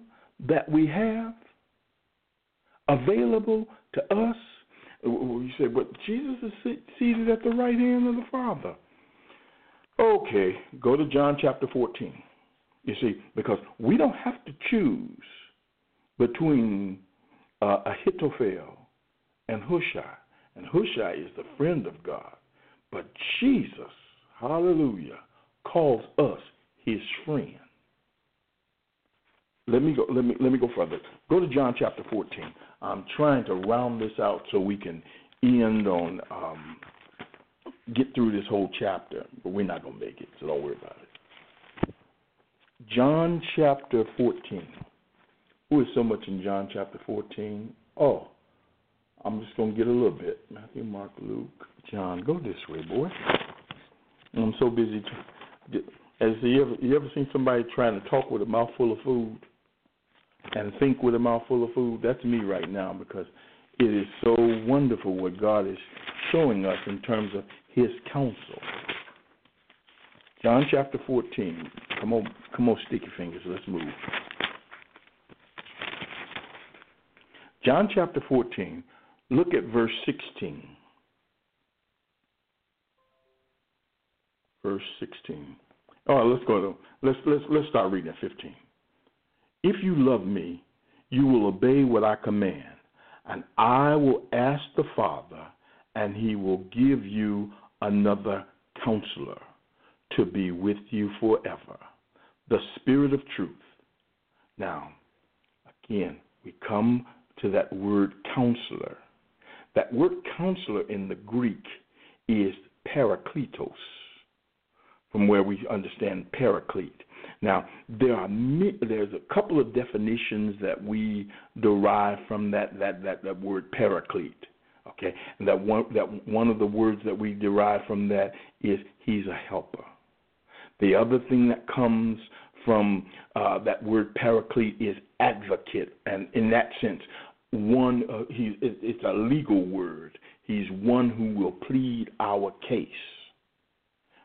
that we have available to us You say, but Jesus is seated at the right hand of the Father. Okay, go to John chapter 14. You see, because we don't have to choose between uh, Ahithophel and Hushai. And Hushai is the friend of God. But Jesus, hallelujah, calls us his friend. Let me go let me let me go further. Go to John chapter 14. I'm trying to round this out so we can end on um, get through this whole chapter, but we're not going to make it, so don't worry about it. John chapter 14. Who is so much in John chapter 14? Oh, I'm just going to get a little bit. Matthew, Mark, Luke, John. Go this way, boy. I'm so busy. As you ever, you ever seen somebody trying to talk with a mouthful of food and think with a mouthful of food? That's me right now because it is so wonderful what God is showing us in terms of His counsel. John chapter 14. Come on, come on, sticky fingers. Let's move. John chapter 14. Look at verse 16. Verse 16. All right, let's go to let's let's let's start reading at 15. If you love me, you will obey what I command, and I will ask the Father, and he will give you another counselor to be with you forever, the Spirit of truth. Now, again, we come to that word counselor. That word counselor in the Greek is parakletos, from where we understand paraclete. Now, there are there's a couple of definitions that we derive from that that that, that word paraclete. Okay, and that one that one of the words that we derive from that is he's a helper. The other thing that comes from uh, that word paraclete is advocate, and in that sense, one uh, he it, it's a legal word. He's one who will plead our case.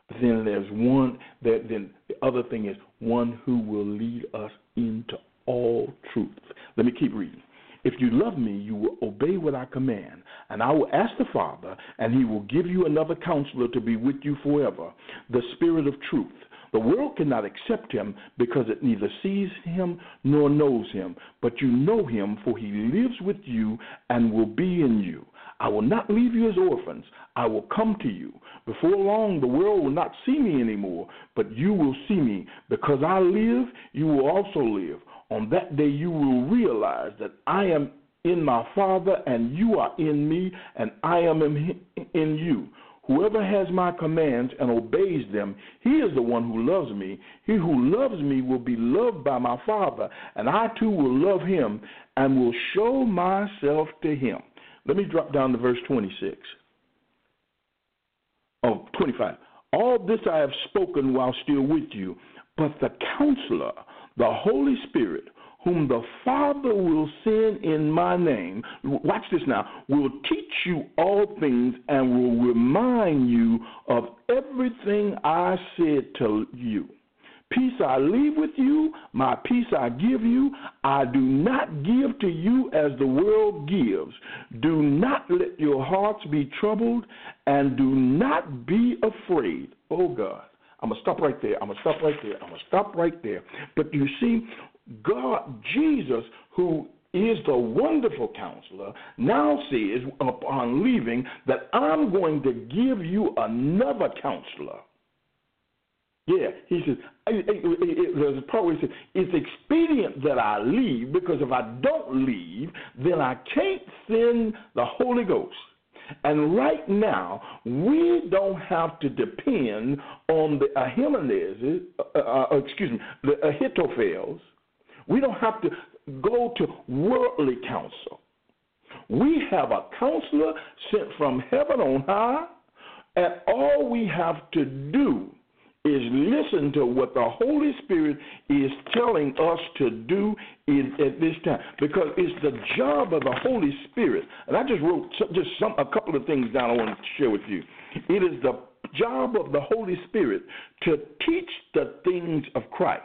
But then there's one. That, then the other thing is one who will lead us into all truth. Let me keep reading. If you love me, you will obey what I command, and I will ask the Father, and he will give you another counselor to be with you forever, the Spirit of truth. The world cannot accept him because it neither sees him nor knows him, but you know him, for he lives with you and will be in you. I will not leave you as orphans. I will come to you. Before long, the world will not see me anymore, but you will see me. Because I live, you will also live. On that day, you will realize that I am in my Father, and you are in me, and I am in, you. Whoever has my commands and obeys them, he is the one who loves me. He who loves me will be loved by my Father, and I too will love him and will show myself to him. Let me drop down to verse 26. Oh, 25. All this I have spoken while still with you, but the counselor, the Holy Spirit, whom the Father will send in my name, watch this now, will teach you all things and will remind you of everything I said to you. Peace I leave with you, my peace I give you. I do not give to you as the world gives. Do not let your hearts be troubled, and do not be afraid. Oh God. I'm going to stop right there. I'm going to stop right there. I'm going to stop right there. But you see, God, Jesus, who is the wonderful counselor, now says upon leaving that I'm going to give you another counselor. Yeah, he says, there's a part where he says, it's expedient that I leave because if I don't leave, then I can't send the Holy Ghost. And right now, we don't have to depend on the Ahimelechs, uh, uh, uh, excuse me, the Ahithophels, we don't have to go to worldly counsel. We have a counselor sent from heaven on high, and all we have to do is listen to what the Holy Spirit is telling us to do in, at this time, because it's the job of the Holy Spirit. And I just wrote just some a couple of things down I want to share with you. It is the job of the Holy Spirit to teach the things of Christ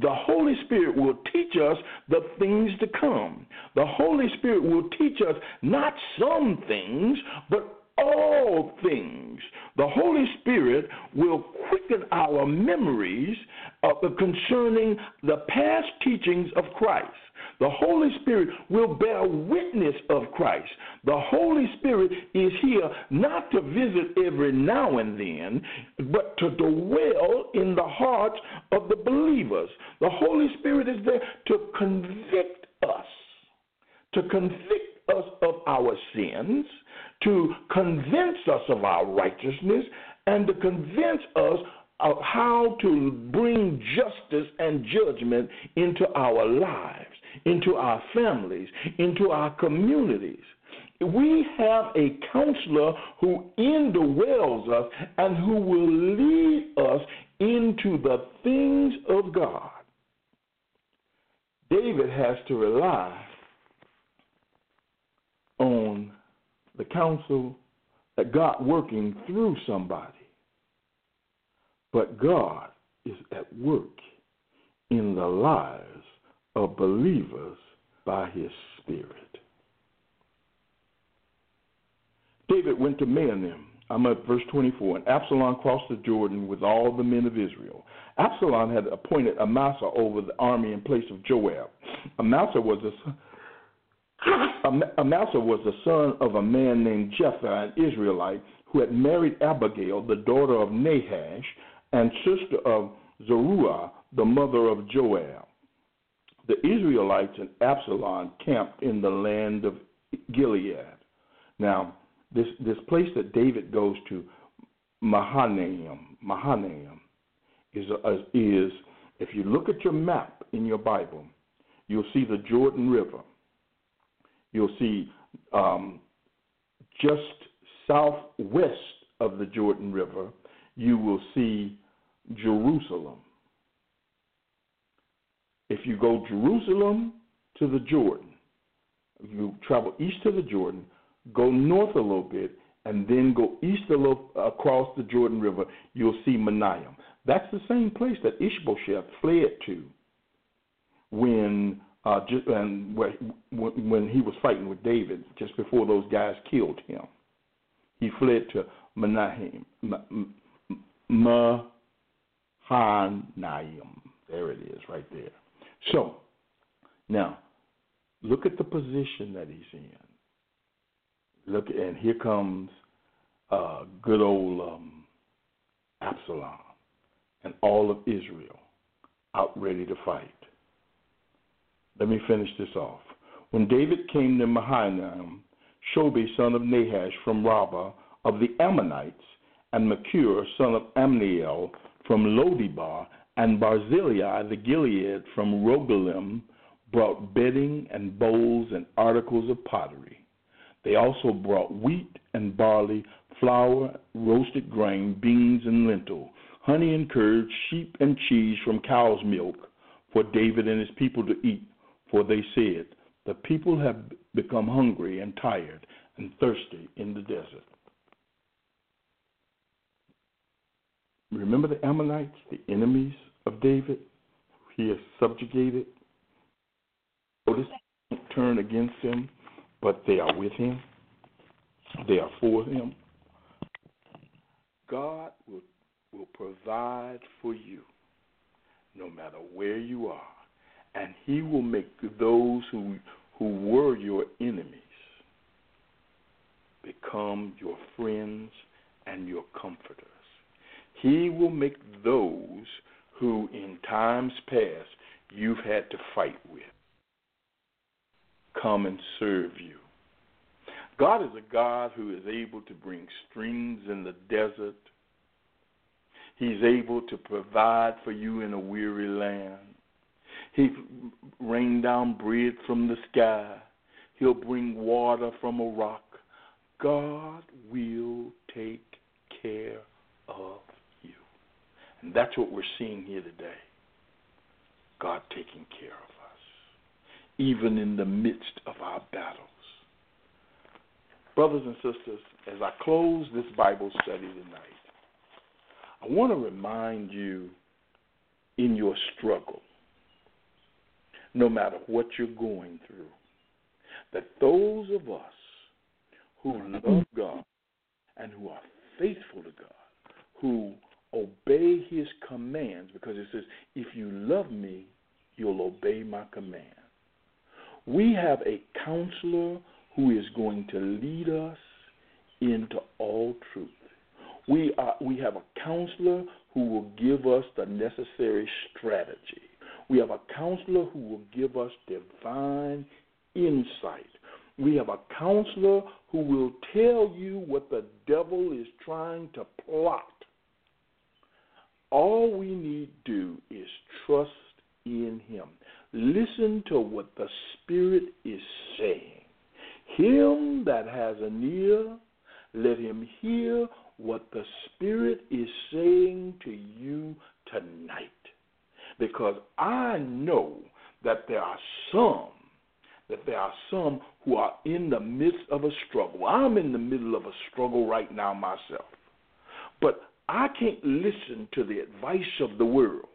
the Holy Spirit will teach us the things to come. The Holy Spirit will teach us not some things, but all things. The Holy Spirit will quicken our memories concerning the past teachings of Christ. The Holy Spirit will bear witness of Christ. The Holy Spirit is here not to visit every now and then, but to dwell in the hearts of the believers. The Holy Spirit is there to convict us, to convict us of our sins, to convince us of our righteousness, and to convince us of how to bring justice and judgment into our lives into our families, into our communities. We have a counselor who indwells us and who will lead us into the things of God. David has to rely on the counsel that God working through somebody. But God is at work in the lives of believers by his Spirit. David went to Mahanaim. I'm at verse 24. And Absalom crossed the Jordan with all the men of Israel. Absalom had appointed Amasa over the army in place of Joab. Amasa was the Amasa was the son of a man named Jephthah, an Israelite, who had married Abigail, the daughter of Nahash, and sister of Zeruiah, the mother of Joab the Israelites and Absalom camped in the land of Gilead. Now, this this place that David goes to, Mahanaim, Mahanaim, is is if you look at your map in your Bible, you'll see the Jordan River. You'll see um, just southwest of the Jordan River, you will see Jerusalem. If you go Jerusalem to the Jordan, if you travel east to the Jordan, go north a little bit, and then go east a little across the Jordan River, you'll see Mahanaim. That's the same place that Ishbosheth fled to when uh, just, and when he was fighting with David just before those guys killed him. He fled to Mahanaim. Mahanaim. There it is, right there. So, now, look at the position that he's in. Look, and here comes uh, good old um, Absalom and all of Israel out ready to fight. Let me finish this off. When David came to Mahanaim, Shobi, son of Nahash from Rabbah of the Ammonites, and Machir, son of Ammiel from Lodebar, and Barzillai the Gilead from Rogelim brought bedding and bowls and articles of pottery. They also brought wheat and barley, flour, roasted grain, beans and lentil, honey and curds, sheep and cheese from cow's milk for David and his people to eat. For they said, The people have become hungry and tired and thirsty in the desert. Remember the Ammonites, the enemies of David? He is subjugated. Notice turn against him, but they are with him. They are for him. God will, will provide for you no matter where you are. And he will make those who, who were your enemies become your friends and your comforters. He will make those who in times past you've had to fight with come and serve you. God is a God who is able to bring streams in the desert. He's able to provide for you in a weary land. He rain down bread from the sky. He'll bring water from a rock. God will take care of and that's what we're seeing here today. God taking care of us, even in the midst of our battles. Brothers and sisters, as I close this Bible study tonight, I want to remind you in your struggle, no matter what you're going through, that those of us who love God and who are faithful to God, who obey his commands, because it says, if you love me, you'll obey my command. We have a counselor who is going to lead us into all truth. We, are, we have a counselor who will give us the necessary strategy. We have a counselor who will give us divine insight. We have a counselor who will tell you what the devil is trying to plot. All we need do is trust in him. Listen to what the Spirit is saying. Him that has an ear, let him hear what the Spirit is saying to you tonight. Because I know that there are some, that there are some who are in the midst of a struggle. I'm in the middle of a struggle right now myself. But I can't listen to the advice of the world.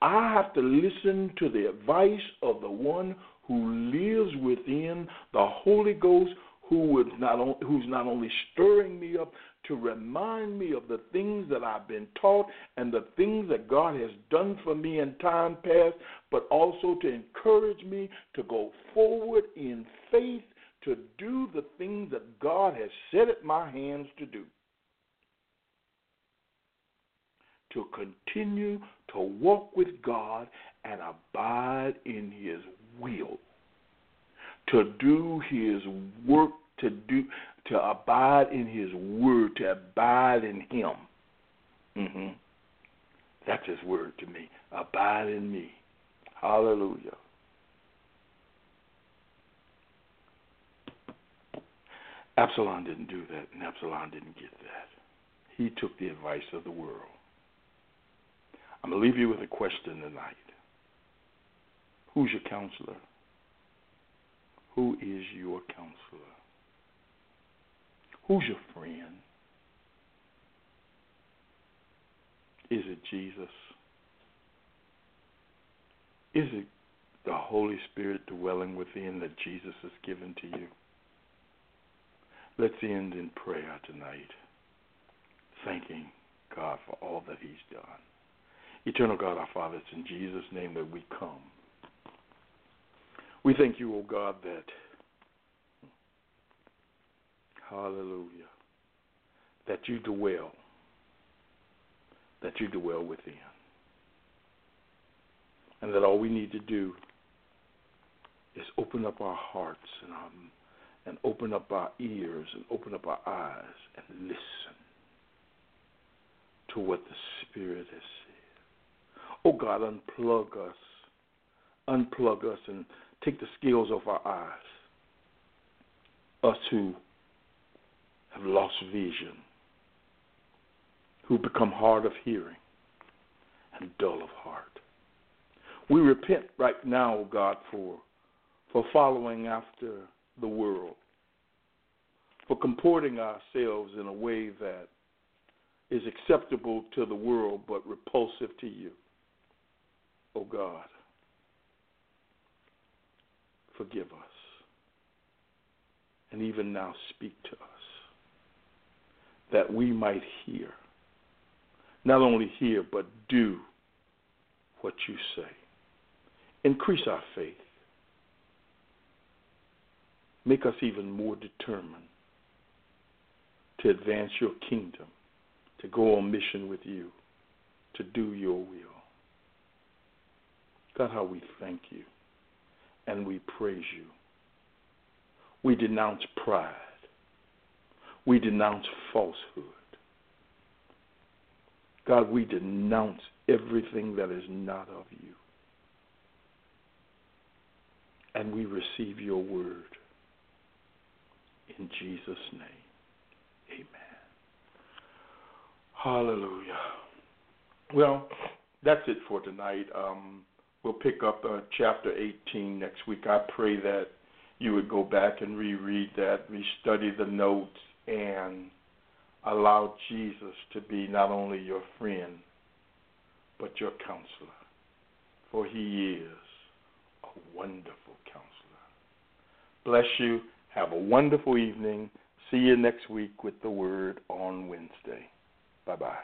I have to listen to the advice of the one who lives within the Holy Ghost, who is not who's not only stirring me up to remind me of the things that I've been taught and the things that God has done for me in time past, but also to encourage me to go forward in faith to do the things that God has set at my hands to do. To continue to walk with God and abide in His will, to do His work, to do to abide in His word, to abide in Him. Mm-hmm. That's His word to me. Abide in me. Hallelujah. Absalom didn't do that, and Absalom didn't get that. He took the advice of the world. I'm going to leave you with a question tonight. Who's your counselor? Who is your counselor? Who's your friend? Is it Jesus? Is it the Holy Spirit dwelling within that Jesus has given to you? Let's end in prayer tonight, thanking God for all that He's done. Eternal God, our Father, it's in Jesus' name that we come. We thank you, O oh God, that, hallelujah, that you dwell, that you dwell within. And that all we need to do is open up our hearts and, our, and open up our ears and open up our eyes and listen to what the Spirit has Oh God, unplug us. Unplug us and take the scales off our eyes. Us who have lost vision, who become hard of hearing and dull of heart. We repent right now, oh God, for for following after the world, for comporting ourselves in a way that is acceptable to the world but repulsive to you. Oh God, forgive us. And even now speak to us that we might hear. Not only hear, but do what you say. Increase our faith. Make us even more determined to advance your kingdom, to go on mission with you, to do your will. God, how we thank you and we praise you. We denounce pride. We denounce falsehood. God, we denounce everything that is not of you. And we receive your word. In Jesus' name, amen. Hallelujah. Well, that's it for tonight. Um, We'll pick up uh, chapter 18 next week. I pray that you would go back and reread that, restudy the notes, and allow Jesus to be not only your friend, but your counselor. For he is a wonderful counselor. Bless you. Have a wonderful evening. See you next week with the word on Wednesday. Bye bye.